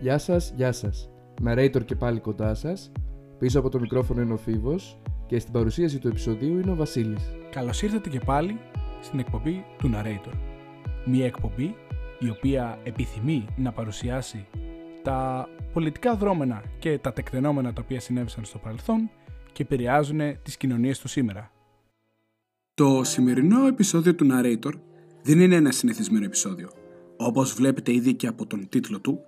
Γεια σας, γεια σας. Narrator και πάλι κοντά σας. Πίσω από το μικρόφωνο είναι ο Φίβος και στην παρουσίαση του επεισοδίου είναι ο Βασίλης. Καλώς ήρθατε και πάλι στην εκπομπή του Narrator. Μια εκπομπή η οποία επιθυμεί να παρουσιάσει τα πολιτικά δρόμενα και τα τεκτενόμενα τα οποία συνέβησαν στο παρελθόν και επηρεάζουν τις κοινωνίες του σήμερα. Το σημερινό επεισόδιο του Narrator δεν είναι ένα συνηθισμένο επεισόδιο. Όπως βλέπετε ήδη και από τον τίτλο του,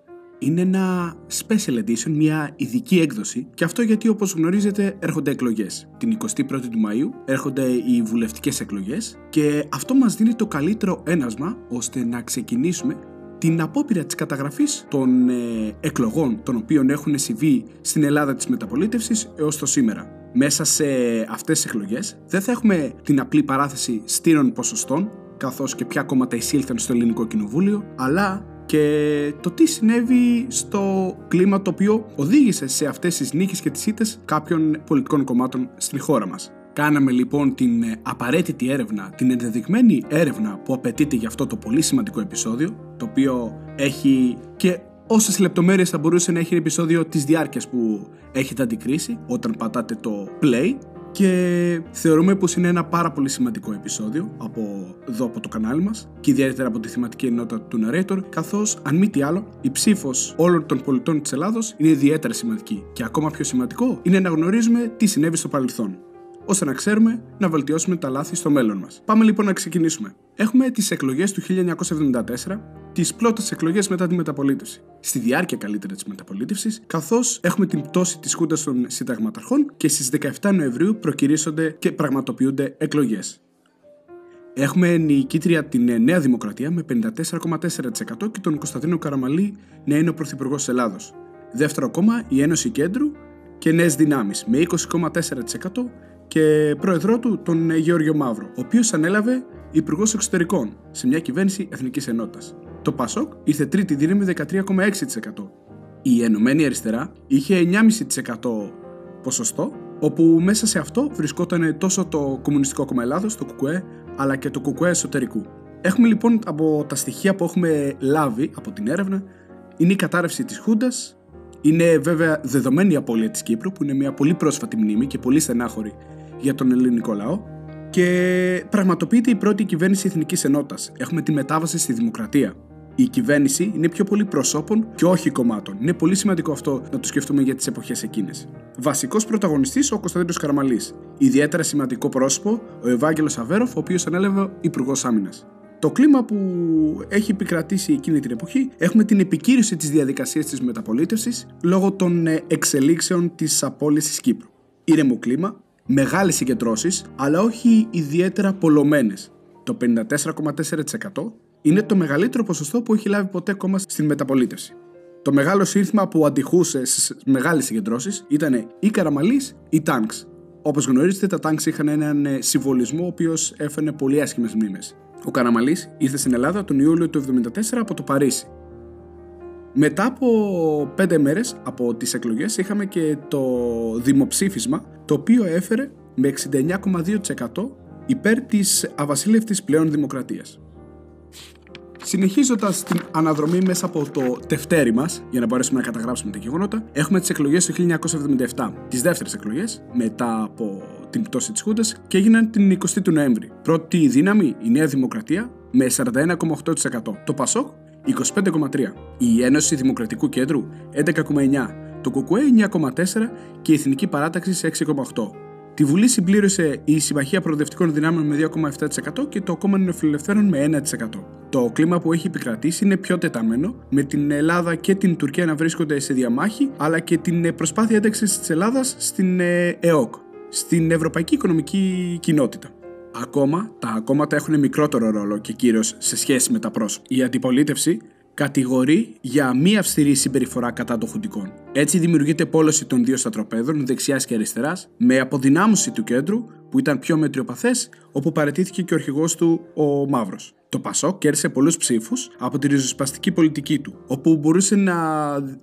είναι ένα special edition, μια ειδική έκδοση και αυτό γιατί όπως γνωρίζετε έρχονται εκλογές. Την 21η του Μαΐου έρχονται οι βουλευτικές εκλογές και αυτό μας δίνει το καλύτερο ένασμα ώστε να ξεκινήσουμε την απόπειρα της καταγραφής των ε, εκλογών των οποίων έχουν συμβεί στην Ελλάδα της μεταπολίτευσης έως το σήμερα. Μέσα σε αυτές τις εκλογές δεν θα έχουμε την απλή παράθεση στήρων ποσοστών καθώς και ποια κόμματα εισήλθαν στο ελληνικό κοινοβούλιο, αλλά και το τι συνέβη στο κλίμα το οποίο οδήγησε σε αυτές τις νίκες και τις ήττες κάποιων πολιτικών κομμάτων στη χώρα μας. Κάναμε λοιπόν την απαραίτητη έρευνα, την ενδεδειγμένη έρευνα που απαιτείται για αυτό το πολύ σημαντικό επεισόδιο, το οποίο έχει και όσες λεπτομέρειες θα μπορούσε να έχει ένα επεισόδιο της διάρκειας που έχετε αντικρίσει όταν πατάτε το play και θεωρούμε πως είναι ένα πάρα πολύ σημαντικό επεισόδιο από εδώ από το κανάλι μας και ιδιαίτερα από τη θεματική ενότητα του narrator καθώς αν μη τι άλλο η ψήφος όλων των πολιτών της Ελλάδος είναι ιδιαίτερα σημαντική. Και ακόμα πιο σημαντικό είναι να γνωρίζουμε τι συνέβη στο παρελθόν ώστε να ξέρουμε να βελτιώσουμε τα λάθη στο μέλλον μας. Πάμε λοιπόν να ξεκινήσουμε. Έχουμε τις εκλογές του 1974, τις πρώτες εκλογές μετά τη μεταπολίτευση. Στη διάρκεια καλύτερα της μεταπολίτευσης, καθώς έχουμε την πτώση της Χούντας των Συνταγματαρχών και στις 17 Νοεμβρίου προκυρήσονται και πραγματοποιούνται εκλογές. Έχουμε νικήτρια την Νέα Δημοκρατία με 54,4% και τον Κωνσταντίνο Καραμαλή να είναι ο Πρωθυπουργός της Ελλάδος. Δεύτερο κόμμα, η Ένωση Κέντρου και Νέες Δυνάμεις με 20,4% και πρόεδρό του τον Γεώργιο Μαύρο, ο οποίος ανέλαβε υπουργός εξωτερικών σε μια κυβέρνηση Εθνικής Ενότητας. Το Πασόκ ήρθε τρίτη δύναμη 13,6%. Η Ενωμένη Αριστερά είχε 9,5% ποσοστό, όπου μέσα σε αυτό βρισκόταν τόσο το Κομμουνιστικό Κόμμα Ελλάδος, το ΚΚΕ, αλλά και το ΚΚΕ εσωτερικού. Έχουμε λοιπόν από τα στοιχεία που έχουμε λάβει από την έρευνα, είναι η κατάρρευση της Χούντας, είναι βέβαια δεδομένη η απώλεια της Κύπρου, που είναι μια πολύ πρόσφατη μνήμη και πολύ στενάχωρη για τον ελληνικό λαό και πραγματοποιείται η πρώτη κυβέρνηση Εθνικής Ενότητας. Έχουμε τη μετάβαση στη δημοκρατία. Η κυβέρνηση είναι πιο πολύ προσώπων και όχι κομμάτων. Είναι πολύ σημαντικό αυτό να το σκεφτούμε για τις εποχές εκείνες. Βασικός πρωταγωνιστής ο Κωνσταντίνος Καραμαλής. Ιδιαίτερα σημαντικό πρόσωπο ο Ευάγγελος Αβέροφ, ο οποίος ανέλαβε υπουργός άμυνας. Το κλίμα που έχει επικρατήσει εκείνη την εποχή έχουμε την επικύρωση της διαδικασίας της μεταπολίτευσης λόγω των ε, εξελίξεων της απόλυσης Κύπρου. Ήρεμο κλίμα, μεγάλες συγκεντρώσεις, αλλά όχι ιδιαίτερα πολλωμένες. Το 54,4% είναι το μεγαλύτερο ποσοστό που έχει λάβει ποτέ κόμμα στην μεταπολίτευση. Το μεγάλο σύνθημα που αντιχούσε στις μεγάλες συγκεντρώσεις ήταν ή Καραμαλής ή Τάγκς. Όπως γνωρίζετε, τα Τάγκς είχαν έναν ε, συμβολισμό ο οποίος έφερε πολύ άσχημες μνήμες. Ο Καραμαλής ήρθε στην Ελλάδα τον Ιούλιο του 1974 από το Παρίσι μετά από πέντε μέρες από τις εκλογές είχαμε και το δημοψήφισμα το οποίο έφερε με 69,2% υπέρ της αβασίλευτης πλέον δημοκρατίας. Συνεχίζοντας την αναδρομή μέσα από το τευτέρι μας, για να μπορέσουμε να καταγράψουμε τα γεγονότα, έχουμε τις εκλογές του 1977, τις δεύτερες εκλογές, μετά από την πτώση της Χούντας και έγιναν την 20η του Νοέμβρη. Πρώτη δύναμη η Νέα Δημοκρατία με 41,8%. Το Πασόκ 25,3. Η Ένωση Δημοκρατικού Κέντρου 11,9. Το ΚΚΕ 9,4 και η Εθνική Παράταξη 6,8. Τη Βουλή συμπλήρωσε η Συμμαχία Προοδευτικών Δυνάμεων με 2,7% και το Κόμμα Νεοφιλελευθέρων με 1%. Το κλίμα που έχει επικρατήσει είναι πιο τεταμένο, με την Ελλάδα και την Τουρκία να βρίσκονται σε διαμάχη, αλλά και την προσπάθεια ένταξης της Ελλάδας στην ε, ΕΟΚ, στην Ευρωπαϊκή Οικονομική Κοινότητα. Ακόμα, τα κόμματα έχουν μικρότερο ρόλο και κύριο σε σχέση με τα πρόσωπα. Η αντιπολίτευση κατηγορεί για μη αυστηρή συμπεριφορά κατά των χουντικών. Έτσι δημιουργείται πόλωση των δύο στρατροπέδων, δεξιάς και αριστεράς, με αποδυνάμωση του κέντρου που ήταν πιο μετριοπαθές, όπου παρετήθηκε και ο αρχηγός του ο Μαύρος. Το Πασόκ κέρδισε πολλούς ψήφους από τη ριζοσπαστική πολιτική του, όπου μπορούσε να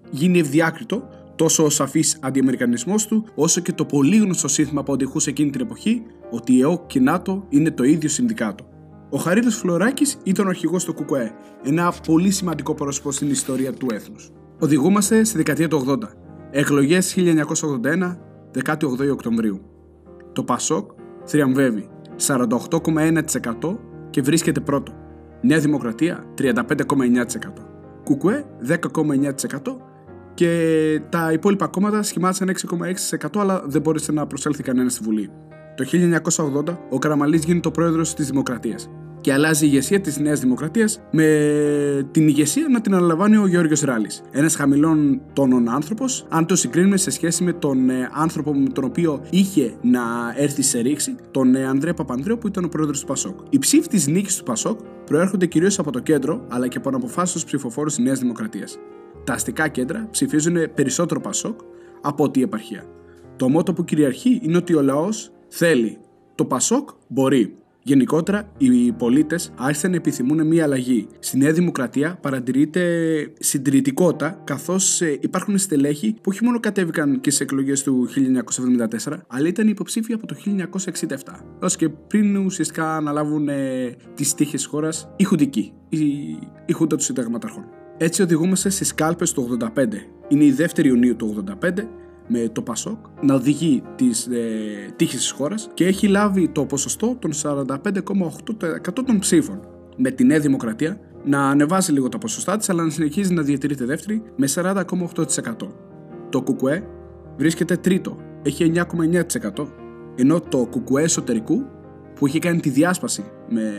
γίνει ευδιάκριτο τόσο ο σαφής αντιαμερικανισμός του, όσο και το πολύ γνωστό σύνθημα που αντιχούσε εκείνη την εποχή ότι η ΕΟΚ και η ΝΑΤΟ είναι το ίδιο συνδικάτο. Ο Χαρίτο Φλωράκης ήταν ο αρχηγός του ΚΚΕ, ένα πολύ σημαντικό πρόσωπο στην ιστορία του έθνους. Οδηγούμαστε στη δεκαετία του 80. Εκλογές 1981, 18 Οκτωβρίου. Το Πασόκ θριαμβεύει 48,1% και βρίσκεται πρώτο. Νέα Δημοκρατία 35,9%. Κουκουέ 10,9% και τα υπόλοιπα κόμματα σχημάτισαν 6,6% αλλά δεν μπόρεσε να προσέλθει κανένα στη Βουλή. Το 1980 ο Καραμαλής γίνεται ο πρόεδρος της Δημοκρατίας και αλλάζει η ηγεσία της Νέας Δημοκρατίας με την ηγεσία να την αναλαμβάνει ο Γιώργο Ράλης. Ένας χαμηλών τόνων άνθρωπος, αν το συγκρίνουμε σε σχέση με τον ε, άνθρωπο με τον οποίο είχε να έρθει σε ρήξη, τον ε, Ανδρέα Παπανδρέου που ήταν ο πρόεδρος του Πασόκ. Οι ψήφοι της νίκης του Πασόκ προέρχονται κυρίως από το κέντρο αλλά και από αναποφάσει του ψηφοφόρου της Νέας Δημοκρατίας. Τα αστικά κέντρα ψηφίζουν περισσότερο Πασόκ από ό,τι η επαρχία. Το μότο που κυριαρχεί είναι ότι ο λαός θέλει. Το Πασόκ μπορεί. Γενικότερα, οι πολίτες άρχισαν να επιθυμούν μια αλλαγή. Στη Νέα Δημοκρατία παρατηρείται συντηρητικότητα, καθώς ε, υπάρχουν στελέχη που όχι μόνο κατέβηκαν και σε εκλογές του 1974, αλλά ήταν υποψήφοι από το 1967. Ω και πριν ουσιαστικά αναλάβουν ε, τις τύχες χώρας η Χουντική, η, η Χούντα των Συνταγματαρχών. Έτσι οδηγούμαστε στις κάλπες του 85. Είναι η 2η Ιουνίου του 85 με το Πασόκ να οδηγεί τις ε, τύχες της χώρας και έχει λάβει το ποσοστό των 45,8% των ψήφων. Με τη Νέα Δημοκρατία να ανεβάζει λίγο τα ποσοστά της αλλά να συνεχίζει να διατηρείται δεύτερη με 40,8%. Το Κουκουέ βρίσκεται τρίτο, έχει 9,9% ενώ το Κουκουέ εσωτερικού που έχει κάνει τη διάσπαση με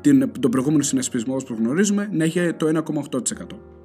την, τον προηγούμενο συνασπισμό όπως γνωρίζουμε να έχει το 1,8%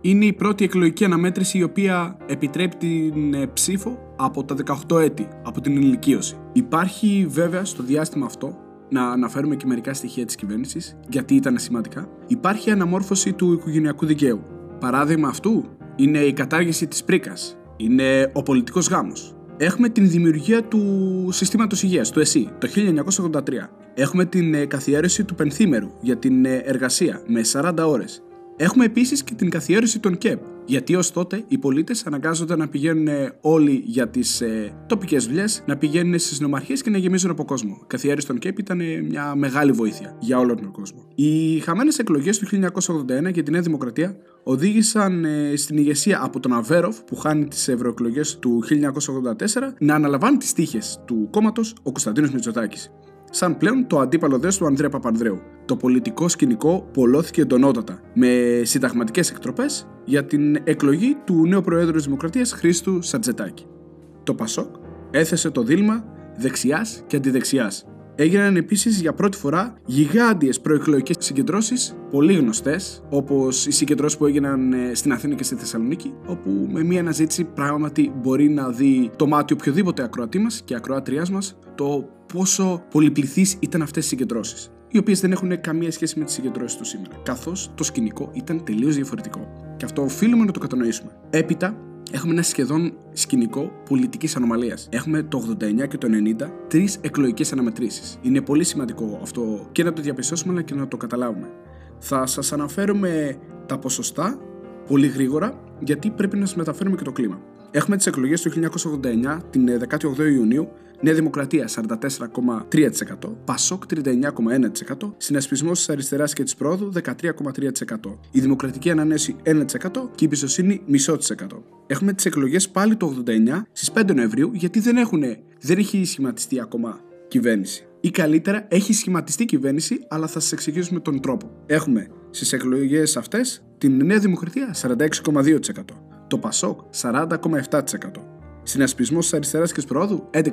είναι η πρώτη εκλογική αναμέτρηση η οποία επιτρέπει την ε, ψήφο από τα 18 έτη, από την ηλικίωση. Υπάρχει βέβαια στο διάστημα αυτό να αναφέρουμε και μερικά στοιχεία της κυβέρνησης, γιατί ήταν σημαντικά. Υπάρχει αναμόρφωση του οικογενειακού δικαίου. Παράδειγμα αυτού είναι η κατάργηση της πρίκας, είναι ο πολιτικός γάμος. Έχουμε την δημιουργία του συστήματος υγείας, του ΕΣΥ, το 1983. Έχουμε την ε, καθιέρωση του πενθήμερου για την ε, εργασία με 40 ώρες. Έχουμε επίσης και την καθιέρωση των ΚΕΠ, γιατί ως τότε οι πολίτες αναγκάζονται να πηγαίνουν όλοι για τις ε, τοπικές δουλειές, να πηγαίνουν στις νομαρχίες και να γεμίζουν από κόσμο. Η καθιέρωση των ΚΕΠ ήταν μια μεγάλη βοήθεια για όλο τον κόσμο. Οι χαμένες εκλογές του 1981 για τη Νέα Δημοκρατία οδήγησαν ε, στην ηγεσία από τον Αβέροφ, που χάνει τις ευρωεκλογές του 1984, να αναλαμβάνει τις τύχες του κόμματος ο Κωνσταντίνος Μητσοτάκης σαν πλέον το αντίπαλο δέσο του Ανδρέα Παπανδρέου. Το πολιτικό σκηνικό πολλώθηκε εντονότατα, με συνταγματικές εκτροπές για την εκλογή του νέου Προέδρου της Δημοκρατίας Χρήστου Σατζετάκη. Το Πασόκ έθεσε το δίλημα δεξιάς και αντιδεξιάς. Έγιναν επίσης για πρώτη φορά γιγάντιες προεκλογικές συγκεντρώσεις, πολύ γνωστές, όπως οι συγκεντρώσεις που έγιναν ε, στην Αθήνα και στη Θεσσαλονίκη, όπου με μία αναζήτηση πράγματι μπορεί να δει το μάτι οποιοδήποτε ακροατή μας και ακροάτριάς μας το πόσο πολυπληθείς ήταν αυτές οι συγκεντρώσεις. Οι οποίες δεν έχουν καμία σχέση με τις συγκεντρώσεις του σήμερα. Καθώς το σκηνικό ήταν τελείως διαφορετικό. Και αυτό οφείλουμε να το κατανοήσουμε. Έπειτα, έχουμε ένα σχεδόν σκηνικό πολιτικής ανομαλίας. Έχουμε το 89 και το 90 τρεις εκλογικές αναμετρήσεις. Είναι πολύ σημαντικό αυτό και να το διαπιστώσουμε αλλά και να το καταλάβουμε. Θα σας αναφέρουμε τα ποσοστά πολύ γρήγορα γιατί πρέπει να σας μεταφέρουμε και το κλίμα. Έχουμε τις εκλογές του 1989, την 18 ε, Ιουνίου, Νέα Δημοκρατία 44,3%, Πασόκ 39,1%, Συνασπισμός της Αριστεράς και της Πρόοδου 13,3%, η Δημοκρατική Ανανέωση 1% και η Εμπιστοσύνη μισό της εκατό. Έχουμε τις εκλογές πάλι το 89 στις 5 Νοεμβρίου γιατί δεν, έχουν, δεν έχει σχηματιστεί ακόμα κυβέρνηση. Ή καλύτερα, έχει σχηματιστεί κυβέρνηση, αλλά θα σας εξηγήσουμε τον τρόπο. Έχουμε στις εκλογές αυτές την Νέα Δημοκρατία 46,2%, το Πασόκ 40,7%, Συνασπισμός της αριστεράς και της προόδου 11%.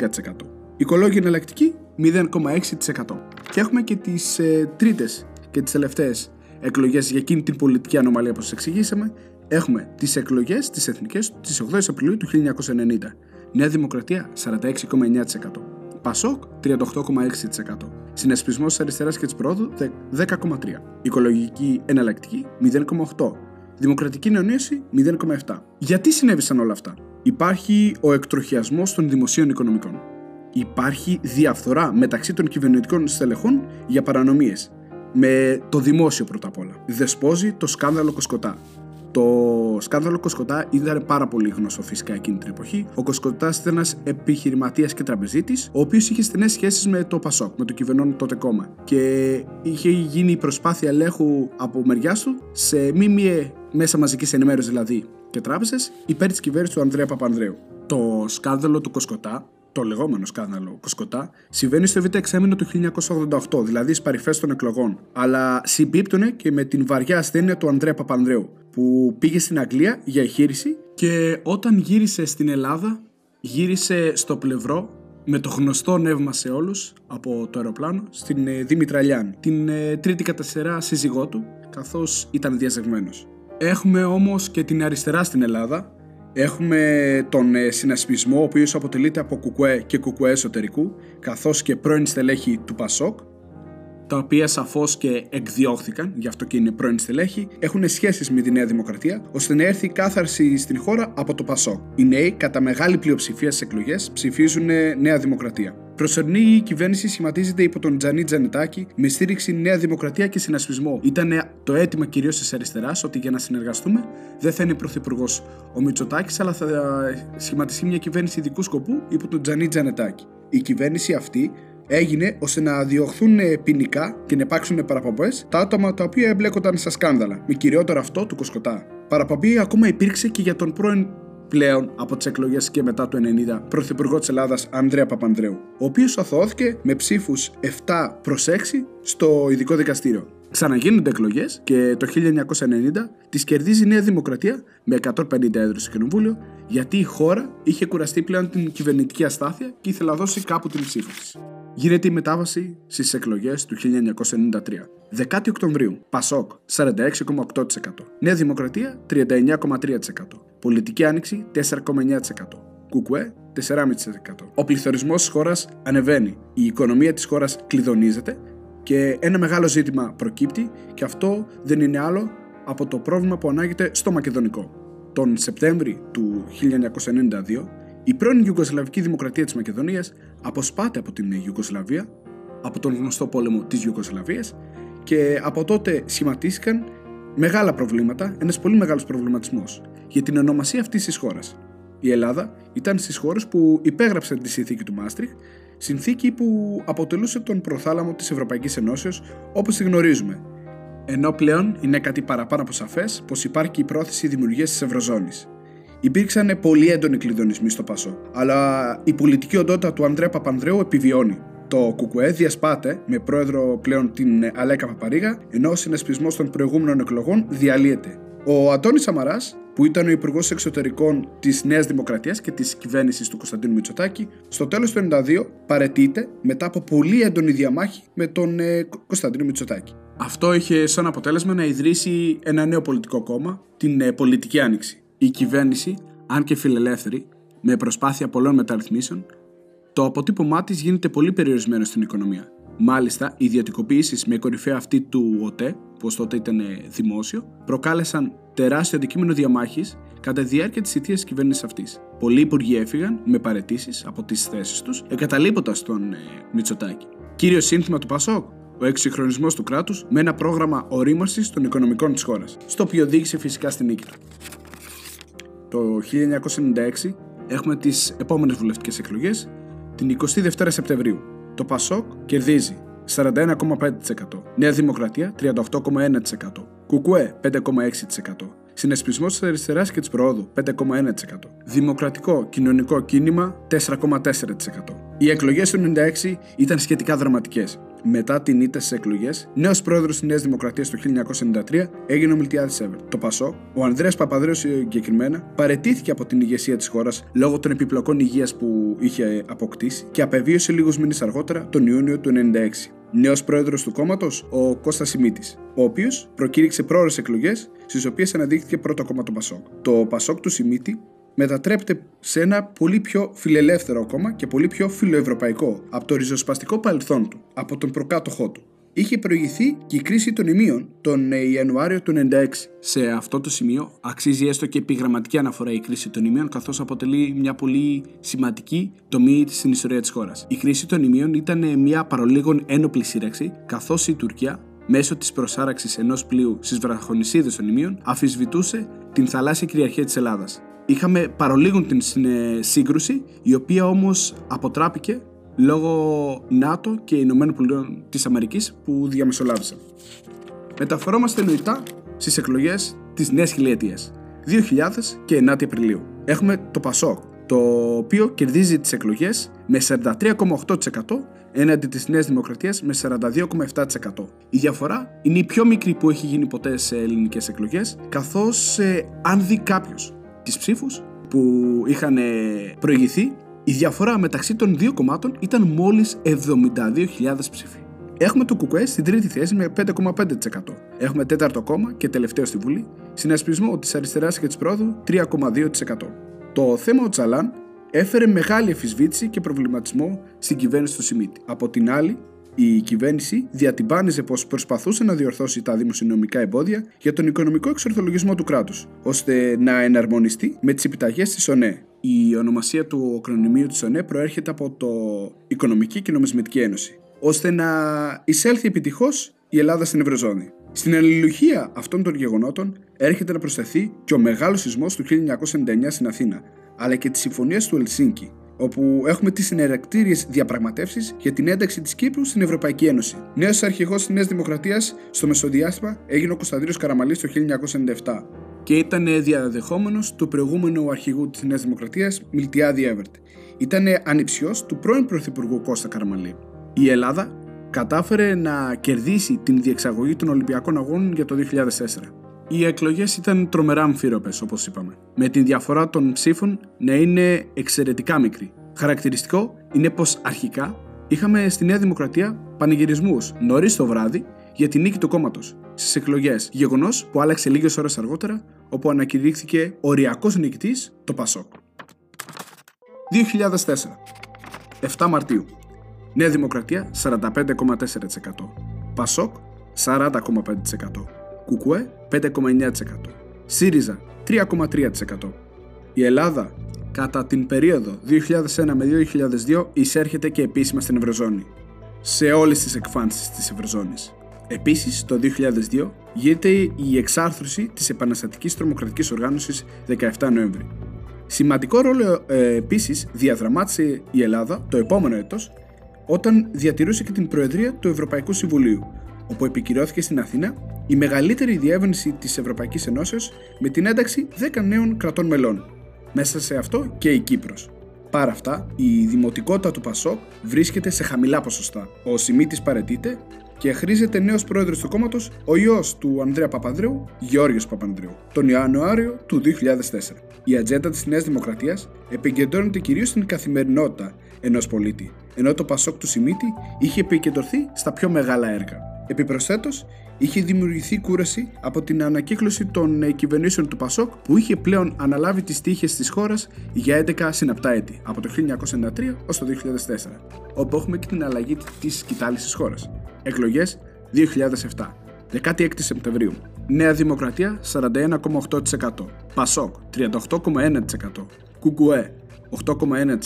Οικολόγοι εναλλακτική 0,6%. Και έχουμε και τις ε, τρίτες και τις τελευταίες εκλογές για εκείνη την πολιτική ανομαλία που σας εξηγήσαμε. Έχουμε τις εκλογές τις εθνικές τη 8 Απριλίου του 1990. Νέα Δημοκρατία 46,9%. Πασόκ 38,6%. Συνασπισμός της αριστεράς και της πρόοδου 10,3%. Οικολογική εναλλακτική 0,8%. Δημοκρατική νεονίωση 0,7. Γιατί συνέβησαν όλα αυτά; Υπάρχει ο εκτροχιασμός των δημοσίων οικονομικών. Υπάρχει διαφθορά μεταξύ των κυβερνητικών στελεχών για παρανομίες. Με το δημόσιο πρώτα απ' όλα. Δεσπόζει το σκάνδαλο Κοσκοτά. Το σκάνδαλο Κοσκοτά ήταν πάρα πολύ γνωστό φυσικά εκείνη την εποχή. Ο Κοσκοτάς ήταν ένας επιχειρηματίας και τραπεζίτης, ο οποίος είχε στενές σχέσεις με το Πασόκ, με το κυβερνών τότε κόμμα. Και είχε γίνει προσπάθεια ελέγχου από μεριά του σε μη μέσα μαζικής ενημέρωσης δηλαδή και τράπεζες υπέρ της κυβέρνησης του Ανδρέα Παπανδρέου. Το σκάνδαλο του Κοσκοτά το λεγόμενο σκάνδαλο Κοσκοτά, συμβαίνει στο β' εξάμεινο του 1988, δηλαδή στις παρυφές των εκλογών. Αλλά συμπίπτουνε και με την βαριά ασθένεια του Ανδρέα Παπανδρέου, που πήγε στην Αγγλία για εγχείρηση και όταν γύρισε στην Ελλάδα, γύρισε στο πλευρό με το γνωστό νεύμα σε όλους από το αεροπλάνο στην ε, Δήμητρα Λιάννη, την ε, τρίτη καταστερά σύζυγό του, καθώς ήταν διαζευμένος. Έχουμε όμως και την αριστερά στην Ελλάδα, Έχουμε τον ε, συνασπισμό, ο οποίος αποτελείται από κουκουέ και κουκουέ εσωτερικού, καθώς και πρώην στελέχη του Πασόκ, τα οποία σαφώς και εκδιώχθηκαν, γι' αυτό και είναι πρώην στελέχη, έχουν σχέσεις με τη Νέα Δημοκρατία, ώστε να έρθει κάθαρση στην χώρα από το Πασόκ. Οι νέοι, κατά μεγάλη πλειοψηφία στις εκλογές, ψηφίζουν Νέα Δημοκρατία. Προσωρινή κυβέρνηση σχηματίζεται υπό τον Τζανί Τζανετάκη με στήριξη Νέα Δημοκρατία και συνασπισμό. Ήταν το αίτημα κυρίως της αριστεράς ότι για να συνεργαστούμε δεν θα είναι πρωθυπουργός ο Μητσοτάκης, αλλά θα σχηματιστεί μια κυβέρνηση ειδικού σκοπού υπό τον Τζανί Τζανετάκη. Η κυβέρνηση αυτή έγινε ώστε να διωχθούν ποινικά και να υπάρξουν παραπομπές τα άτομα τα οποία εμπλέκονταν στα σκάνδαλα, με κυριότερο αυτό του Κοσκοτά. Παραπομπή ακόμα υπήρξε και για τον πρώην πλέον από τις εκλογές και μετά το 90 πρωθυπουργό της Ελλάδας Ανδρέα Παπανδρέου, ο οποίος αθωώθηκε με ψήφους 7 προς 6 στο ειδικό δικαστήριο. Ξαναγίνονται εκλογές και το 1990 τις κερδίζει η Νέα Δημοκρατία με 150 έδρες στο κοινοβούλιο, γιατί η χώρα είχε κουραστεί πλέον την κυβερνητική αστάθεια και ήθελε να δώσει κάπου την ψήφο της γίνεται η μετάβαση στις εκλογές του 1993. 10 Οκτωβρίου, Πασόκ 46,8%. Νέα Δημοκρατία 39,3%. Πολιτική Άνοιξη 4,9%. Κουκουέ 4,5%. Ο πληθωρισμός της χώρας ανεβαίνει. Η οικονομία της χώρας κλειδονίζεται και ένα μεγάλο ζήτημα προκύπτει και αυτό δεν είναι άλλο από το πρόβλημα που ανάγεται στο Μακεδονικό. Τον Σεπτέμβρη του 1992 η πρώην Ιουγκοσλαβική Δημοκρατία της Μακεδονίας αποσπάται από την Ιουγκοσλαβία, από τον γνωστό πόλεμο της Ιουγκοσλαβίας και από τότε σχηματίστηκαν μεγάλα προβλήματα, ένας πολύ μεγάλος προβληματισμός για την ονομασία αυτής της χώρας. Η Ελλάδα ήταν στις χώρες που υπέγραψαν τη συνθήκη του Μάστριχ, συνθήκη που αποτελούσε τον προθάλαμο της Ευρωπαϊκής Ενώσεως όπως τη γνωρίζουμε, ενώ πλέον είναι κάτι παραπάνω από σαφές πως υπάρχει η πρόθεση δημιουργίας της Ευρωζώνης. Υπήρξαν πολύ έντονοι κλειδονισμοί στο Πασό, αλλά η πολιτική οντότητα του Ανδρέα Παπανδρέου επιβιώνει. Το Κουκουέ διασπάται με πρόεδρο πλέον την Αλέκα Παπαρίγα, ενώ ο συνασπισμός των προηγούμενων εκλογών διαλύεται. Ο Αντώνης Σαμαράς, που ήταν ο Υπουργός Εξωτερικών της Νέας Δημοκρατίας και της κυβέρνησης του Κωνσταντίνου Μητσοτάκη, στο τέλος του 1992 παρετείται μετά από πολύ έντονη διαμάχη με τον ε, Κωνσταντίνο Μητσοτάκη. Αυτό είχε σαν αποτέλεσμα να ιδρύσει ένα νέο πολιτικό κόμμα, την ε, Πολιτική Άνοιξη η κυβέρνηση, αν και φιλελεύθερη, με προσπάθεια πολλών μεταρρυθμίσεων, το αποτύπωμά της γίνεται πολύ περιορισμένο στην οικονομία. Μάλιστα, οι ιδιωτικοποιήσεις με κορυφαία αυτή του ΟΤΕ, που τότε ήταν δημόσιο, προκάλεσαν τεράστιο αντικείμενο διαμάχης κατά τη διάρκεια της θητείας της κυβέρνησης αυτής. Πολλοί υπουργοί έφυγαν με παρετήσεις από τις θέσεις τους, εγκαταλείποντας τον ε, Μητσοτάκη. Κύριος σύνθημα του Πασόκ, ο εξυγχρονισμός του κράτους με ένα πρόγραμμα ορίμανση των οικονομικών της χώρας, στο οποίο οδήγησε φυσικά στην νίκη του το 1996 έχουμε τις επόμενες βουλευτικές εκλογές την 22 Σεπτεμβρίου. Το ΠΑΣΟΚ κερδίζει 41,5%, Νέα Δημοκρατία 38,1%, Κουκουέ 5,6%, Συνεσπισμός της Αριστεράς και της Προόδου 5,1%. Δημοκρατικό Κοινωνικό Κίνημα 4,4%. Οι εκλογές του 1996 ήταν σχετικά δραματικές μετά την ήττα στις εκλογές, νέος πρόεδρος της Νέας Δημοκρατίας το 1993 έγινε ο Μιλτιάδης Σέβερ. Το Πασό, ο Ανδρέας Παπαδρέος συγκεκριμένα, παρετήθηκε από την ηγεσία της χώρας λόγω των επιπλοκών υγείας που είχε αποκτήσει και απεβίωσε λίγους μήνες αργότερα, τον Ιούνιο του 1996 νέος πρόεδρος του κόμματος, ο Κώστας Σιμίτης, ο οποίος προκήρυξε πρόορε εκλογές, στις οποίες αναδείχθηκε πρώτο κόμμα το Πασόκ. Το Πασόκ του Σιμίτη μετατρέπεται σε ένα πολύ πιο φιλελεύθερο κόμμα και πολύ πιο φιλοευρωπαϊκό από το ριζοσπαστικό παρελθόν του, από τον προκάτοχό του. Είχε προηγηθεί και η κρίση των ημείων τον Ιανουάριο του 1996. Σε αυτό το σημείο αξίζει έστω και επιγραμματική αναφορά η κρίση των ημείων, καθώς αποτελεί μια πολύ σημαντική τομή στην ιστορία της χώρας. Η κρίση των ημείων ήταν μια παρολίγων ένοπλη σύραξη, καθώς η Τουρκία μέσω της προσάραξης ενός πλοίου στις βραχονισίδες των ημείων, αφισβητούσε την θαλάσσια κυριαρχία της Ελλάδας. Είχαμε παρολίγων την σύγκρουση, η οποία όμως αποτράπηκε λόγω ΝΑΤΟ και Ηνωμένων Πολιτειών της Αμερικής που διαμεσολάβησαν. Μεταφερόμαστε νοητά στις εκλογές της νέας χιλιετίας, 2000 και 9 Απριλίου. Έχουμε το ΠΑΣΟΚ, το οποίο κερδίζει τις εκλογές με 43,8% έναντι της Νέας Δημοκρατίας με 42,7%. Η διαφορά είναι η πιο μικρή που έχει γίνει ποτέ σε ελληνικές εκλογές, καθώς ε, αν δει κάποιος τις ψήφους που είχαν ε, προηγηθεί, η διαφορά μεταξύ των δύο κομμάτων ήταν μόλις 72.000 ψήφοι. Έχουμε το ΚΚΕ στην τρίτη θέση με 5,5%. Έχουμε τέταρτο κόμμα και τελευταίο στη Βουλή, συνασπισμό της αριστεράς και της πρόοδου 3,2%. Το θέμα ο Τσαλάν έφερε μεγάλη εφισβήτηση και προβληματισμό στην κυβέρνηση του Σιμίτη. Από την άλλη, η κυβέρνηση διατυμπάνιζε πως προσπαθούσε να διορθώσει τα δημοσιονομικά εμπόδια για τον οικονομικό εξορθολογισμό του κράτους, ώστε να εναρμονιστεί με τις επιταγές της ΟΝΕ. Η ονομασία του οκρονιμίου της ΟΝΕ προέρχεται από το Οικονομική και Νομισματική Ένωση, ώστε να εισέλθει επιτυχώς η Ελλάδα στην Ευρωζώνη. Στην αλληλουχία αυτών των γεγονότων έρχεται να προσθεθεί και ο μεγάλος σεισμός του 1999 στην Αθήνα, αλλά και τη συμφωνία του Ελσίνκη, όπου έχουμε τις συνερακτήριε διαπραγματεύσεις για την ένταξη της Κύπρου στην Ευρωπαϊκή Ένωση. Νέος αρχηγός της Νέας Δημοκρατίας στο Μεσοδιάστημα έγινε ο Κωνσταντίνος Καραμαλής το 1997 και ήταν διαδεχόμενος του προηγούμενου αρχηγού της Νέας Δημοκρατίας, Μιλτιάδη Εύερτ. Ήταν ανιψιός του πρώην Πρωθυπουργού Κώστα Καραμαλή. Η Ελλάδα κατάφερε να κερδίσει την διεξαγωγή των Ολυμπιακών Αγώνων για το 2004. Οι εκλογές ήταν τρομερά αμφίροπες, όπως είπαμε, με τη διαφορά των ψήφων να είναι εξαιρετικά μικρή. Χαρακτηριστικό είναι πως αρχικά είχαμε στη Νέα Δημοκρατία πανηγυρισμούς νωρίς το βράδυ για την νίκη του κόμματος στις εκλογές. Γεγονός που άλλαξε λίγες ώρες αργότερα, όπου ανακηρύχθηκε οριακός νικητής το Πασόκ. 2004 7 Μαρτίου Νέα Δημοκρατία 45,4%. Πασόκ 40,5%. Κουκουέ 5,9%. ΣΥΡΙΖΑ 3,3%. Η Ελλάδα κατά την περίοδο 2001 με 2002 εισέρχεται και επίσημα στην Ευρωζώνη. Σε όλες τις εκφάνσεις της Ευρωζώνης. Επίσης, το 2002 γίνεται η εξάρθρωση της επαναστατικής τρομοκρατικής οργάνωσης 17 Νοέμβρη. Σημαντικό ρόλο ε, επίσης διαδραμάτισε η Ελλάδα το επόμενο έτος όταν διατηρούσε και την Προεδρία του Ευρωπαϊκού Συμβουλίου, όπου επικυρώθηκε στην Αθήνα η μεγαλύτερη διεύρυνση της Ευρωπαϊκής Ενώσεως με την ένταξη 10 νέων κρατών μελών. Μέσα σε αυτό και η Κύπρος. Παρά αυτά, η δημοτικότητα του Πασόκ βρίσκεται σε χαμηλά ποσοστά. Ο Σιμίτης παρετείται και χρήζεται νέος πρόεδρος του κόμματος ο ιό του Ανδρέα Παπανδρέου, Γεώργιος Παπανδρέου, τον Ιανουάριο του 2004. Η ατζέντα της Νέας Δημοκρατίας επικεντρώνεται κυρίως στην καθημερινότητα ενός πολίτη, ενώ το Πασόκ του Σιμίτη είχε επικεντρωθεί στα πιο μεγάλα έργα. Επιπροσθέτως, είχε δημιουργηθεί κούραση από την ανακύκλωση των ε, κυβερνήσεων του Πασόκ που είχε πλέον αναλάβει τις τύχες της χώρας για 11 συναπτά έτη, από το 1993 ως το 2004, όπου έχουμε και την αλλαγή της σκητάλη της χώρας. Εκλογές 2007, 16 Σεπτεμβρίου. Νέα Δημοκρατία 41,8%. Πασόκ 38,1%. Κουκουέ 8,1%.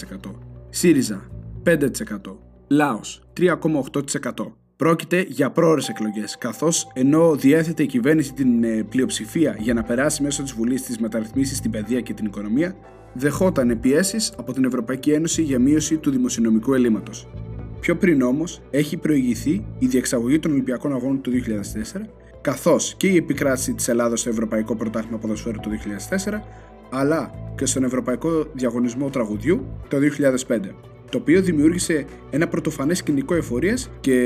ΣΥΡΙΖΑ 5%. Λάος 3,8%. Πρόκειται για πρόορε εκλογές, καθώς ενώ διέθετε η κυβέρνηση την ε, πλειοψηφία για να περάσει μέσω της Βουλής τι μεταρρυθμίσει στην παιδεία και την οικονομία, δεχόταν πιέσει από την Ευρωπαϊκή Ένωση για μείωση του δημοσιονομικού ελλείμματος. Πιο πριν όμως έχει προηγηθεί η διεξαγωγή των Ολυμπιακών Αγώνων του 2004, καθώς και η επικράτηση της Ελλάδα στο Ευρωπαϊκό Πρωτάθλημα Ποδοσφαίρου το 2004, αλλά και στον Ευρωπαϊκό Διαγωνισμό Τραγουδιού το 2005 το οποίο δημιούργησε ένα πρωτοφανές σκηνικό εφορίας και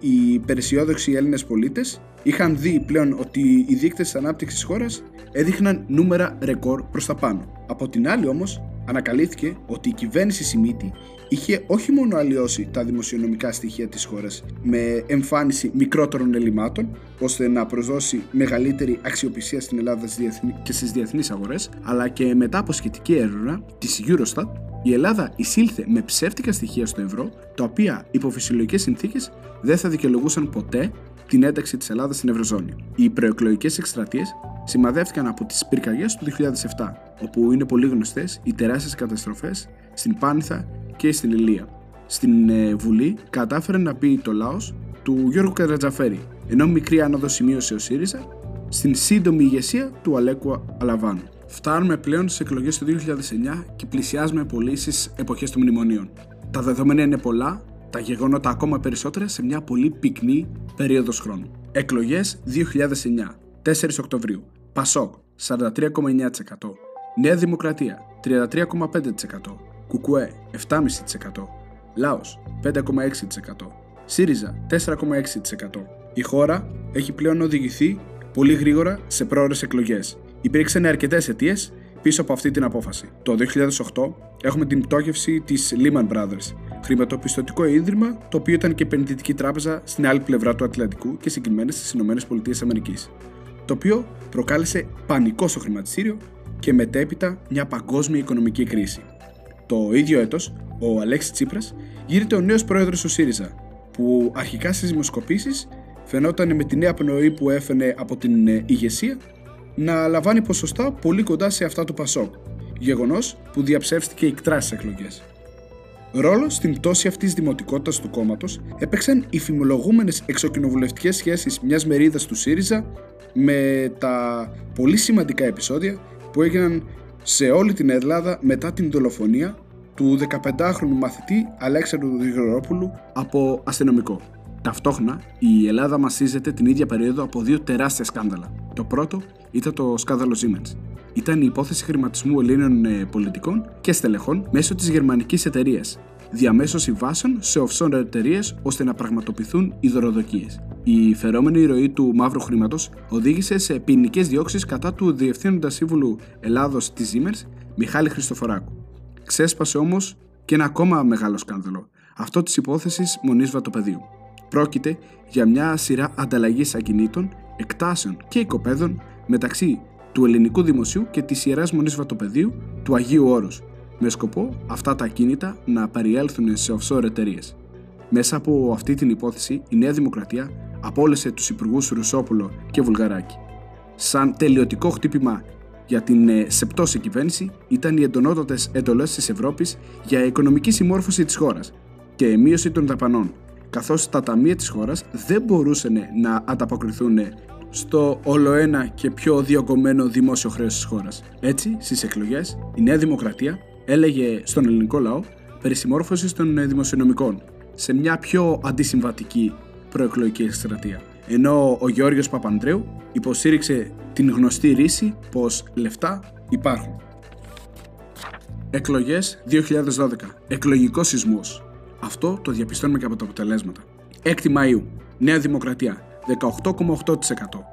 οι περισσιόδοξοι Έλληνες πολίτες είχαν δει πλέον ότι οι δείκτες της ανάπτυξης χώρας έδειχναν νούμερα ρεκόρ προς τα πάνω. Από την άλλη όμως, ανακαλύφθηκε ότι η κυβέρνηση Σιμίτη είχε όχι μόνο αλλοιώσει τα δημοσιονομικά στοιχεία της χώρας με εμφάνιση μικρότερων ελλημάτων, ώστε να προσδώσει μεγαλύτερη αξιοπιστία στην Ελλάδα και στις διεθνείς αγορές, αλλά και μετά από σχετική έρευνα της Eurostat, η Ελλάδα εισήλθε με ψεύτικα στοιχεία στο ευρώ, τα οποία υπό φυσιολογικές συνθήκες δεν θα δικαιολογούσαν ποτέ την ένταξη της Ελλάδας στην Ευρωζώνη. Οι προεκλογικές εκστρατείες σημαδεύτηκαν από τις πυρκαγιές του 2007, όπου είναι πολύ γνωστές οι τεράστιες καταστροφές στην Πάνηθα και στην Ηλία. Στην ε, Βουλή κατάφερε να πει το λαός του Γιώργου Καρατζαφέρη, ενώ μικρή άνοδο σημείωσε ο ΣΥΡΙΖΑ, στην σύντομη ηγεσία του Αλέκου Αλαβάνου. Φτάνουμε πλέον στις εκλογές του 2009 και πλησιάζουμε πολύ στις εποχές των μνημονίων. Τα δεδομένα είναι πολλά, τα γεγονότα ακόμα περισσότερα σε μια πολύ πυκνή περίοδος χρόνου. Εκλογές 2009, 4 Οκτωβρίου. Πασόκ 43,9%. Νέα Δημοκρατία 33,5%. Κουκουέ 7,5%. Λάος 5,6%. ΣΥΡΙΖΑ 4,6%. Η χώρα έχει πλέον οδηγηθεί πολύ γρήγορα σε πρόορες εκλογές. Υπήρξαν αρκετές αιτίες πίσω από αυτή την απόφαση. Το 2008 έχουμε την πτώχευση της Lehman Brothers, χρηματοπιστωτικό ίδρυμα το οποίο ήταν και επενδυτική τράπεζα στην άλλη πλευρά του Ατλαντικού και συγκεκριμένα στις ΗΠΑ. Το οποίο προκάλεσε πανικό στο χρηματιστήριο και μετέπειτα μια παγκόσμια οικονομική κρίση. Το ίδιο έτος, ο Αλέξης Τσίπρας γύρεται ο νέος πρόεδρος του ΣΥΡΙΖΑ, που αρχικά στις δημοσκοπήσεις φαινόταν με τη νέα πνοή που έφερε από την ε, ηγεσία να λαμβάνει ποσοστά πολύ κοντά σε αυτά του Πασόκ, γεγονός που διαψεύστηκε ικτρά στις εκλογές. Ρόλο στην πτώση αυτής της δημοτικότητας του κόμματος έπαιξαν οι φημολογούμενες εξοκοινοβουλευτικές σχέσεις μιας μερίδας του ΣΥΡΙΖΑ με τα πολύ σημαντικά επεισόδια που έγιναν σε όλη την Ελλάδα μετά την δολοφονία του 15χρονου μαθητή Αλέξανδρου Γρηγορόπουλου από αστυνομικό. Ταυτόχρονα, η Ελλάδα μασίζεται την ίδια περίοδο από δύο τεράστια σκάνδαλα. Το πρώτο ήταν το σκάνδαλο Siemens. Ήταν η υπόθεση χρηματισμού Ελλήνων ε, πολιτικών και στελεχών μέσω της γερμανικής εταιρείας, διαμέσως συμβάσεων σε offshore εταιρείες ώστε να πραγματοποιηθούν οι δωροδοκίες. Η φερόμενη ροή του μαύρου χρήματος οδήγησε σε ποινικές διώξεις κατά του Διευθύνοντα Σύμβουλου Ελλάδος της Siemens, Μιχάλη Χριστοφοράκου. Ξέσπασε όμως και ένα ακόμα μεγάλο σκάνδαλο, αυτό της υπόθεσης Μονής Βατοπεδίου. Πρόκειται για μια σειρά ανταλλαγής ακινήτων, εκτάσεων και οικοπαίδων μεταξύ του ελληνικού δημοσίου και της ιεράς Μονής Βατοπεδίου του Αγίου Όρους, με σκοπό αυτά τα ακίνητα να περιέλθουν σε offshore εταιρείες. Μέσα από αυτή την υπόθεση, η Νέα Δημοκρατία απόλυσε τους υπουργούς Ρουσόπουλο και Βουλγαράκη. Σαν τελειωτικό χτύπημα για την ε, σεπτώση κυβέρνηση ήταν οι εντονότατες εντολές της Ευρώπης για οικονομική συμμόρφωση της χώρας και μείωση των δαπανών, καθώς τα ταμεία της χώρας δεν μπορούσαν να ανταποκριθούν στο ολοένα και πιο διωγγωμένο δημόσιο χρέος της χώρας. Έτσι, στις εκλογές, η Νέα Δημοκρατία έλεγε στον ελληνικό λαό περί συμμόρφωση των ε, δημοσιονομικών σε μια πιο αντισυμβατική προεκλογική εκστρατεία. Ενώ ο Γιώργος Παπανδρέου υποστήριξε την γνωστή ρίση πως λεφτά υπάρχουν. Εκλογές 2012. Εκλογικός σεισμός. Αυτό το διαπιστώνουμε και από τα αποτελέσματα. 6η Μαΐου. Νέα Δημοκρατία 18,8%.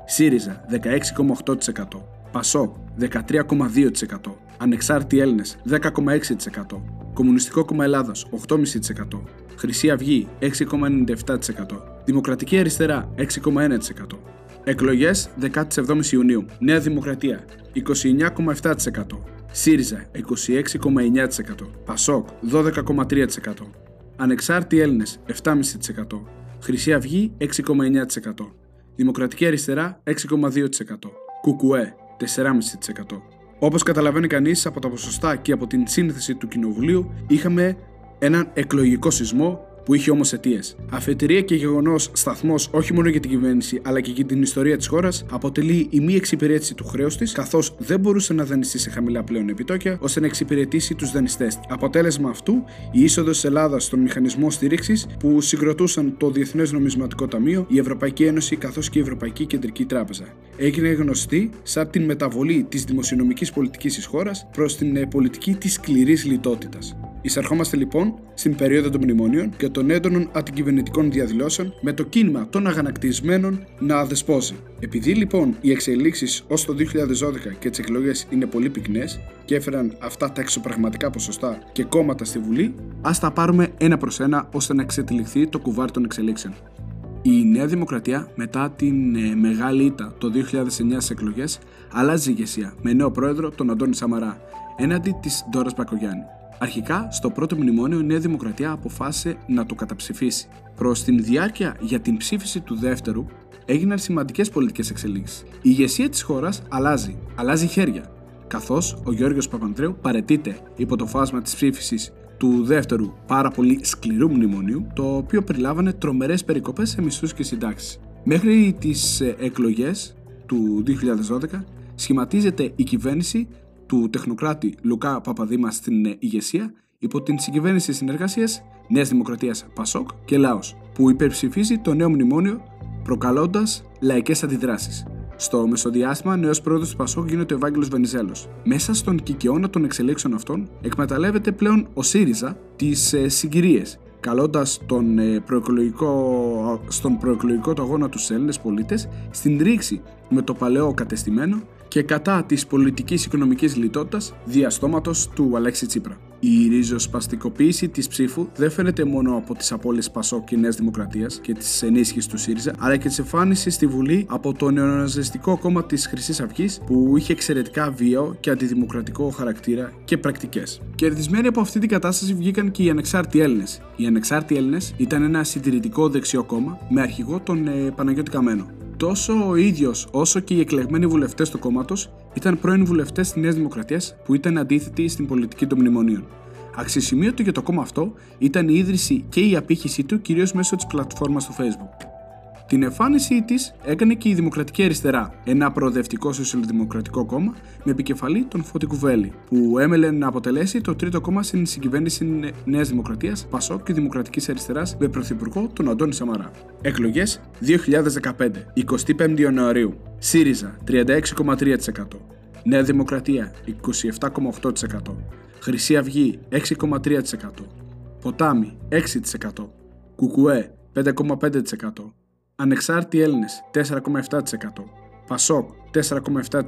ΣΥΡΙΖΑ 16,8%. ΠΑΣΟ 13,2%. Ανεξάρτητοι Έλληνες 10,6%. Κομμουνιστικό Κόμμα Ελλάδος 8,5%. Χρυσή Αυγή 6,97%. Δημοκρατική Αριστερά 6,1%. Εκλογές 17 Ιουνίου. Νέα Δημοκρατία 29,7%. ΣΥΡΙΖΑ 26,9%. ΠΑΣΟΚ 12,3%. Ανεξάρτητοι Έλληνες 7,5%. Χρυσή Αυγή 6,9%. Δημοκρατική Αριστερά 6,2%. Κουκουέ 4,5%. Όπως καταλαβαίνει κανείς από τα ποσοστά και από την σύνθεση του Κοινοβουλίου, είχαμε έναν εκλογικό σεισμό που είχε όμως αιτίες. Αφετηρία και γεγονός σταθμός όχι μόνο για την κυβέρνηση αλλά και για την ιστορία της χώρας αποτελεί η μη εξυπηρέτηση του χρέους της, καθώς δεν μπορούσε να δανειστεί σε χαμηλά πλέον επιτόκια ώστε να εξυπηρετήσει τους δανειστές τη. Αποτέλεσμα αυτού, η είσοδος της Ελλάδας στον μηχανισμό στήριξης που συγκροτούσαν το Διεθνές Νομισματικό Ταμείο, η Ευρωπαϊκή Ένωση καθώς και η Ευρωπαϊκή Κεντρική Τράπεζα. Έγινε γνωστή σαν την μεταβολή της δημοσιονομικής πολιτικής της χώρας προς την ε, πολιτική της σκληρής λιτότητας. Εισερχόμαστε λοιπόν στην περίοδο των μνημονίων και των έντονων αντικυβερνητικών διαδηλώσεων με το κίνημα των αγανακτισμένων να αδεσπόζει. Επειδή λοιπόν οι εξελίξεις ως το 2012 και τις εκλογές είναι πολύ πυκνές και έφεραν αυτά τα εξωπραγματικά ποσοστά και κόμματα στη Βουλή, ας τα πάρουμε ένα προς ένα ώστε να εξετυλιχθεί το κουβάρι των εξελίξεων. Η Νέα Δημοκρατία μετά την ε, μεγάλη ήττα το 2009 στις εκλογές αλλάζει ηγεσία με νέο πρόεδρο τον Αντώνη Σαμαρά έναντι της Ντόρας Μπακογιάννη. Αρχικά, στο πρώτο μνημόνιο, η Νέα Δημοκρατία αποφάσισε να το καταψηφίσει. Προς την διάρκεια για την ψήφιση του δεύτερου, έγιναν σημαντικές πολιτικές εξελίξεις. Η ηγεσία της χώρας αλλάζει, αλλάζει χέρια, καθώς ο Γιώργος Παπανδρέου παρετείται υπό το φάσμα της ψήφισης του δεύτερου πάρα πολύ σκληρού μνημονίου, το οποίο περιλάμβανε τρομερές περικοπές σε μισθούς και συντάξεις. Μέχρι τις ε, εκλογές, του 2012 σχηματίζεται η κυβέρνηση του τεχνοκράτη Λουκά Παπαδήμα στην ηγεσία υπό την συγκυβέρνηση συνεργασίας Νέας Δημοκρατίας Πασόκ και Λάος, που υπερψηφίζει το νέο μνημόνιο προκαλώντας λαϊκές αντιδράσεις. Στο μεσοδιάστημα, νέος πρόεδρος του Πασόκ γίνεται ο Ευάγγελος Βενιζέλος. Μέσα στον κικαιώνα των εξελίξεων αυτών, εκμεταλλεύεται πλέον ο ΣΥΡΙΖΑ τις ε, συγκυρίες, καλώντας τον ε, προεκλογικό, στον προεκλογικό το αγώνα τους Έλληνες πολίτες στην ρήξη με το παλαιό κατεστημένο και κατά της πολιτικής οικονομικής λιτότητας διαστόματος του Αλέξη Τσίπρα. Η ριζοσπαστικοποίηση της ψήφου δεν φαίνεται μόνο από τις απώλειες Πασόκ και Νέας Δημοκρατίας και της ενίσχυσης του ΣΥΡΙΖΑ, αλλά και της εμφάνισης στη Βουλή από το νεοναζιστικό κόμμα της Χρυσής Αυγής, που είχε εξαιρετικά βίαιο και αντιδημοκρατικό χαρακτήρα και πρακτικές. Κερδισμένοι από αυτή την κατάσταση βγήκαν και οι ανεξάρτητοι Έλληνες. Οι ανεξάρτητοι Έλληνες ήταν ένα συντηρητικό δεξιό κόμμα με αρχηγό τον ε, Παναγιώτη Καμένο. Τόσο ο ίδιος όσο και οι εκλεγμένοι βουλευτές του κόμματος ήταν πρώην βουλευτές της Νέας Δημοκρατίας που ήταν αντίθετοι στην πολιτική των μνημονίων. Αξιοσημείωτο για το κόμμα αυτό ήταν η ίδρυση και η απήχησή του κυρίως μέσω της πλατφόρμας του Facebook. Την εμφάνισή της έκανε και η Δημοκρατική Αριστερά, ένα προοδευτικό σοσιαλδημοκρατικό κόμμα με επικεφαλή τον Φώτη Κουβέλη, που έμελε να αποτελέσει το τρίτο κόμμα στην συγκυβέρνηση Νέας Δημοκρατίας, Πασό και Δημοκρατικής Αριστεράς με πρωθυπουργό τον Αντώνη Σαμαρά. Εκλογές 2015, 25 Ιανουαρίου. ΣΥΡΙΖΑ 36,3%. Νέα Δημοκρατία 27,8%. Χρυσή Αυγή 6,3%. Ποτάμι 6%. Κουκουέ 5,5%. Ανεξάρτητοι Έλληνες 4,7%. Πασόκ 4,7%.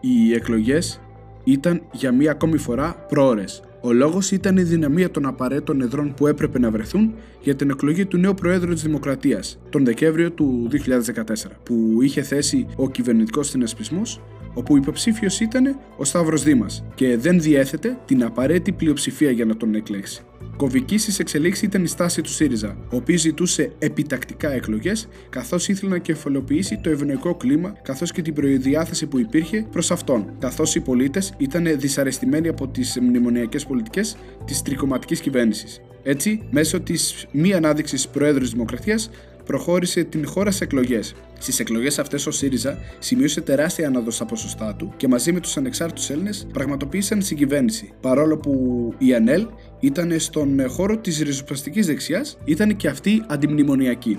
Οι εκλογές ήταν για μία ακόμη φορά πρόορες. Ο λόγος ήταν η δυναμία των απαραίτητων εδρών που έπρεπε να βρεθούν για την εκλογή του νέου Προέδρου της Δημοκρατίας τον Δεκέμβριο του 2014, που είχε θέσει ο κυβερνητικός συνασπισμός όπου υποψήφιος ήταν ο Σταύρος Δήμας και δεν διέθετε την απαραίτητη πλειοψηφία για να τον εκλέξει. Κομβική στις εξελίξεις ήταν η στάση του ΣΥΡΙΖΑ, ο οποίος ζητούσε επιτακτικά εκλογές, καθώς ήθελε να κεφαλαιοποιήσει το ευνοϊκό κλίμα καθώς και την προδιάθεση που υπήρχε προς αυτόν, καθώς οι πολίτες ήταν δυσαρεστημένοι από τις μνημονιακές πολιτικές της τρικοματικής κυβέρνησης. Έτσι, μέσω της μη ανάδειξης Προέδρου της Δημοκρατίας, προχώρησε την χώρα σε εκλογές. Στις εκλογές αυτές, ο ΣΥΡΙΖΑ σημείωσε τεράστια άνοδο στα ποσοστά του και μαζί με τους ανεξάρτητους Έλληνες πραγματοποίησαν συγκυβέρνηση. Παρόλο που η ΑΝΕΛ ήταν στον χώρο της ριζοσπαστικής δεξιάς, ήταν και αυτή αντιμνημονιακή.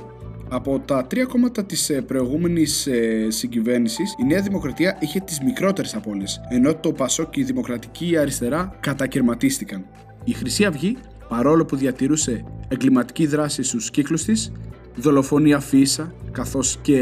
Από τα τρία κόμματα της ε, προηγούμενης ε, συγκυβέρνησης, η Νέα Δημοκρατία είχε τις μικρότερες απώλειε, ενώ το Πασό και η Δημοκρατική Αριστερά κατακαιρματίστηκαν. Η Χρυσή Αυγή, παρόλο που διατηρούσε εγκληματική δράση στους κύκλους της, δολοφονία φύσα καθώς και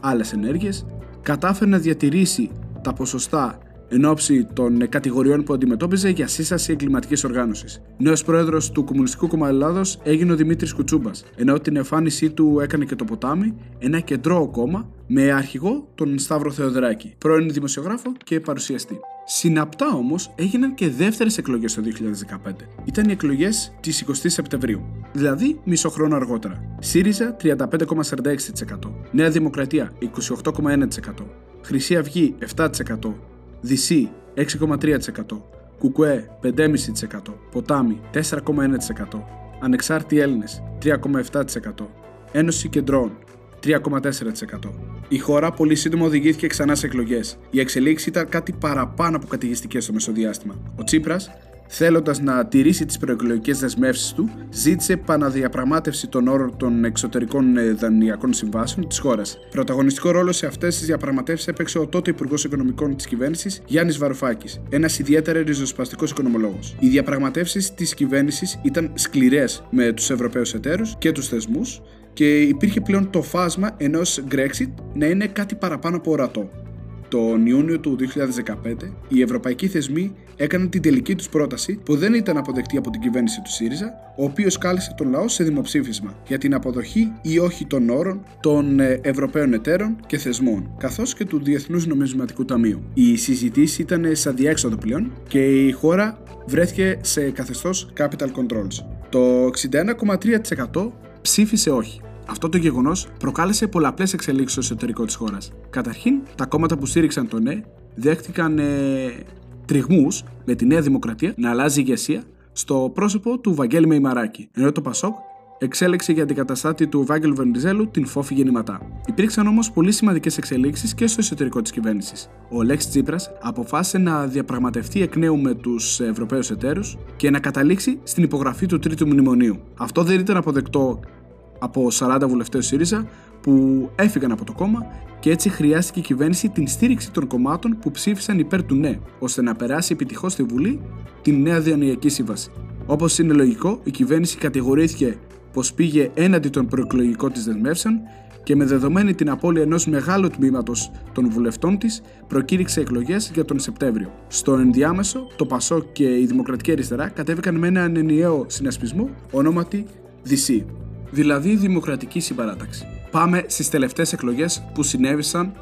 άλλες ενέργειες, κατάφερε να διατηρήσει τα ποσοστά εν ώψη των κατηγοριών που αντιμετώπιζε για σύσταση εγκληματικής οργάνωσης. Νέος πρόεδρος του Κομμουνιστικού Κόμμα Ελλάδος έγινε ο Δημήτρης Κουτσούμπας, ενώ την εμφάνισή του έκανε και το ποτάμι, ένα κεντρό κόμμα με αρχηγό τον Σταύρο Θεοδράκη, πρώην δημοσιογράφο και παρουσιαστή. Συναπτά όμως έγιναν και δεύτερες εκλογές το 2015. Ήταν οι εκλογές της 20 Σεπτεμβρίου, δηλαδή μισό χρόνο αργότερα. ΣΥΡΙΖΑ 35,46%, Νέα Δημοκρατία 28,1%, Χρυσή Αυγή 7%, Δυσί 6,3%, Κουκουέ 5,5%, Ποτάμι 4,1%, Ανεξάρτητοι Έλληνες 3,7%, Ένωση Κεντρών 3,4%. Η χώρα πολύ σύντομα οδηγήθηκε ξανά σε εκλογές. Η εξελίξη ήταν κάτι παραπάνω από κατηγιστικέ στο μεσοδιάστημα. Ο Τσίπρας θέλοντας να τηρήσει τις προεκλογικές δεσμεύσεις του, ζήτησε επαναδιαπραγμάτευση των όρων των εξωτερικών ε, δανειακών συμβάσεων της χώρας. Πρωταγωνιστικό ρόλο σε αυτές τις διαπραγματεύσεις έπαιξε ο τότε Υπουργός Οικονομικών της κυβέρνησης Γιάννης Βαρουφάκης, ένας ιδιαίτερα ριζοσπαστικός οικονομολόγος. Οι διαπραγματεύσεις της κυβέρνησης ήταν σκληρές με τους Ευρωπαίους εταίρους και τους θεσμούς και υπήρχε πλέον το φάσμα ενός Brexit να είναι κάτι παραπάνω από ορατό. Τον Ιούνιο του 2015, οι ευρωπαϊκοί θεσμοί έκαναν την τελική τους πρόταση που δεν ήταν αποδεκτή από την κυβέρνηση του ΣΥΡΙΖΑ, ο οποίος κάλεσε τον λαό σε δημοψήφισμα για την αποδοχή ή όχι των όρων των ε, Ευρωπαίων εταίρων και θεσμών, καθώς και του Διεθνούς Νομισματικού Ταμείου. Η συζητήση ήταν σαν διέξοδο πλέον και η χώρα βρέθηκε σε καθεστώς capital controls. Το 61,3% ψήφισε όχι. Αυτό το γεγονός προκάλεσε πολλαπλές εξελίξεις στο εσωτερικό της χώρας. Καταρχήν, τα κόμματα που στήριξαν τον ΝΕ δέχτηκαν ε, τριγμούς με τη Νέα Δημοκρατία να αλλάζει ηγεσία στο πρόσωπο του Βαγγέλη Μεϊμαράκη, ενώ το Πασόκ εξέλεξε για αντικαταστάτη του Βάγγελ Βενιζέλου την Φόφη Γεννηματά. Υπήρξαν όμως πολύ σημαντικές εξελίξεις και στο εσωτερικό της κυβέρνησης. Ο Λέξ Τσίπρας αποφάσισε να διαπραγματευτεί εκ νέου με τους Ευρωπαίους εταίρους και να καταλήξει στην υπογραφή του Τρίτου Μνημονίου. Αυτό δεν ήταν αποδεκτό από 40 βουλευτές ΣΥΡΙΖΑ που έφυγαν από το κόμμα και έτσι χρειάστηκε η κυβέρνηση την στήριξη των κομμάτων που ψήφισαν υπέρ του ναι, ώστε να περάσει επιτυχώς στη Βουλή την νέα Διανοιακή Σύμβαση. Όπως είναι λογικό, η κυβέρνηση κατηγορήθηκε πως πήγε έναντι των προεκλογικών της δεσμεύσεων και με δεδομένη την απώλεια ενός μεγάλου τμήματος των βουλευτών της, προκήρυξε εκλογές για τον Σεπτέμβριο. Στο ενδιάμεσο, το Πασό και η Δημοκρατική Αριστερά κατέβηκαν με έναν ενιαίο συνασπισμό ονόματι DC, δηλαδή Δημοκρατική Συμπαράταξη. Πάμε στις τελευταίες εκλογές που συνέβησαν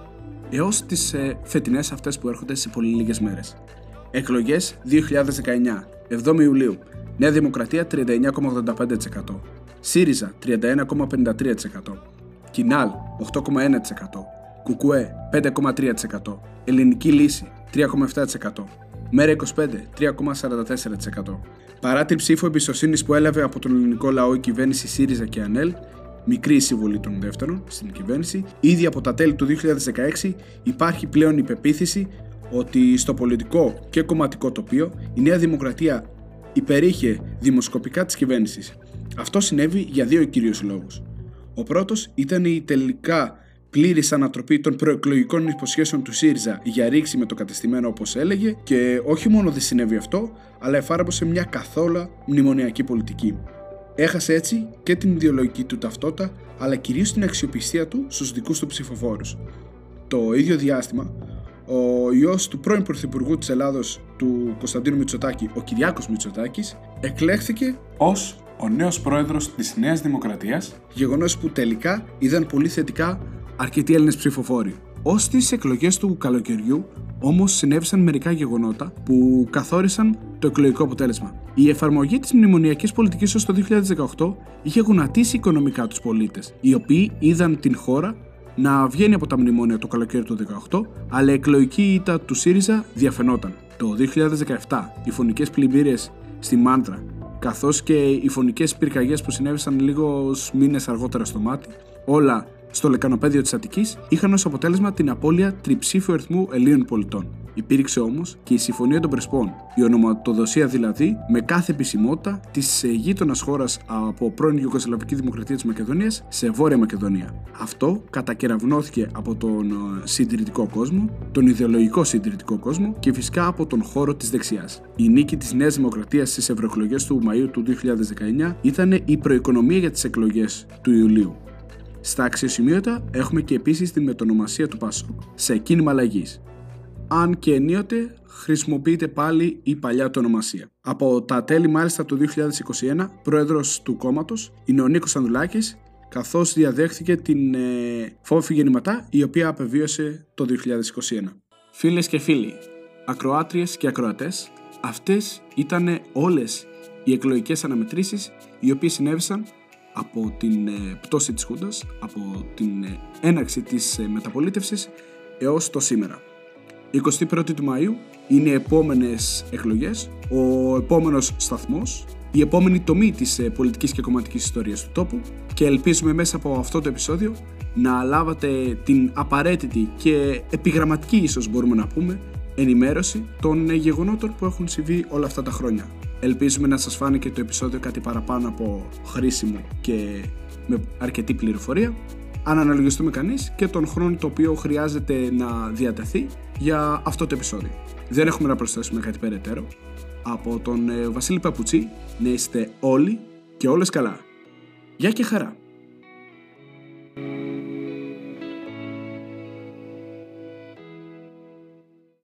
έως τις ε, φετινές αυτές που έρχονται σε πολύ λίγες μέρες. Εκλογές 2019, 7 Ιουλίου. Νέα Δημοκρατία 39,85%. ΣΥΡΙΖΑ 31,53%. Κινάλ 8,1%. Κουκουέ 5,3%. Ελληνική Λύση 3,7%. Μέρα 25 3,44%. Παρά την ψήφο εμπιστοσύνης που έλαβε από τον ελληνικό λαό η κυβέρνηση ΣΥΡΙΖΑ και ΑΝΕΛ, μικρή συμβολή των δεύτερων στην κυβέρνηση, ήδη από τα τέλη του 2016 υπάρχει πλέον η πεποίθηση ότι στο πολιτικό και κομματικό τοπίο η Νέα Δημοκρατία υπερήχε δημοσκοπικά τη κυβέρνηση. Αυτό συνέβη για δύο κυρίως λόγους. Ο πρώτος ήταν η τελικά πλήρης ανατροπή των προεκλογικών υποσχέσεων του ΣΥΡΙΖΑ για ρήξη με το κατεστημένο όπως έλεγε και όχι μόνο δεν συνέβη αυτό, αλλά εφάρμοσε μια καθόλου μνημονιακή πολιτική. Έχασε έτσι και την ιδεολογική του ταυτότητα, αλλά κυρίως την αξιοπιστία του στους δικούς του ψηφοφόρους. Το ίδιο διάστημα, ο ιό του πρώην Πρωθυπουργού της Ελλάδος, του Κωνσταντίνου Μητσοτάκη, ο Κυριάκος Μητσοτάκης, εκλέχθηκε ως ο νέος πρόεδρος της Νέας Δημοκρατίας, γεγονός που τελικά είδαν πολύ θετικά αρκετοί Έλληνες ψηφοφόροι. Ω τις εκλογές του καλοκαιριού, όμως συνέβησαν μερικά γεγονότα που καθόρισαν το εκλογικό αποτέλεσμα. Η εφαρμογή της μνημονιακής πολιτικής ως το 2018 είχε γονατίσει οικονομικά τους πολίτες, οι οποίοι είδαν την χώρα να βγαίνει από τα μνημόνια το καλοκαίρι του 2018, αλλά η εκλογική ήττα του ΣΥΡΙΖΑ διαφαινόταν. Το 2017, οι φωνικές πλημμύρες στη Μάντρα, καθώς και οι φωνικές πυρκαγιές που συνέβησαν λίγο μήνες αργότερα στο μάτι, όλα στο λεκανοπέδιο της Αττικής είχαν ως αποτέλεσμα την απώλεια τριψήφιου αριθμού Ελλήνων πολιτών. Υπήρξε όμως και η Συμφωνία των Πρεσπών, η ονοματοδοσία δηλαδή με κάθε επισημότητα της γείτονας χώρας από πρώην Ιουγκοσλαβική Δημοκρατία της Μακεδονίας σε Βόρεια Μακεδονία. Αυτό κατακεραυνώθηκε από τον ε, συντηρητικό κόσμο, τον ιδεολογικό συντηρητικό κόσμο και φυσικά από τον χώρο της δεξιάς. Η νίκη της Νέας Δημοκρατίας στις ευρωεκλογές του Μαΐου του 2019 ήταν η προοικονομία για τις εκλογές του Ιουλίου. Στα αξιοσημείωτα έχουμε και επίσης την μετονομασία του Πασόκ σε κίνημα αλλαγής. Αν και ενίοτε χρησιμοποιείται πάλι η παλιά του ονομασία. Από τα τέλη μάλιστα του 2021, πρόεδρος του κόμματος είναι ο Νίκος Ανδουλάκης, καθώς διαδέχθηκε την ε, φόβη γεννηματά η οποία απεβίωσε το 2021. Φίλες και φίλοι, ακροάτριες και ακροατές, αυτές ήταν όλες οι εκλογικές αναμετρήσεις οι οποίες συνέβησαν από την ε, πτώση της Χούντας, από την ε, έναρξη της ε, μεταπολίτευσης έως το σήμερα. 21η του Μαΐου είναι οι επόμενες εκλογές, ο επόμενος σταθμός, η επόμενη τομή της πολιτικής και κομματικής ιστορίας του τόπου και ελπίζουμε μέσα από αυτό το επεισόδιο να λάβατε την απαραίτητη και επιγραμματική ίσως μπορούμε να πούμε ενημέρωση των γεγονότων που έχουν συμβεί όλα αυτά τα χρόνια. Ελπίζουμε να σας φάνηκε το επεισόδιο κάτι παραπάνω από χρήσιμο και με αρκετή πληροφορία. Αν αναλογιστούμε κανείς και τον χρόνο το οποίο χρειάζεται να διατεθεί για αυτό το επεισόδιο. Δεν έχουμε να προσθέσουμε κάτι περαιτέρω. Από τον ε, Βασίλη Παπουτσί να είστε όλοι και όλες καλά. Γεια και χαρά!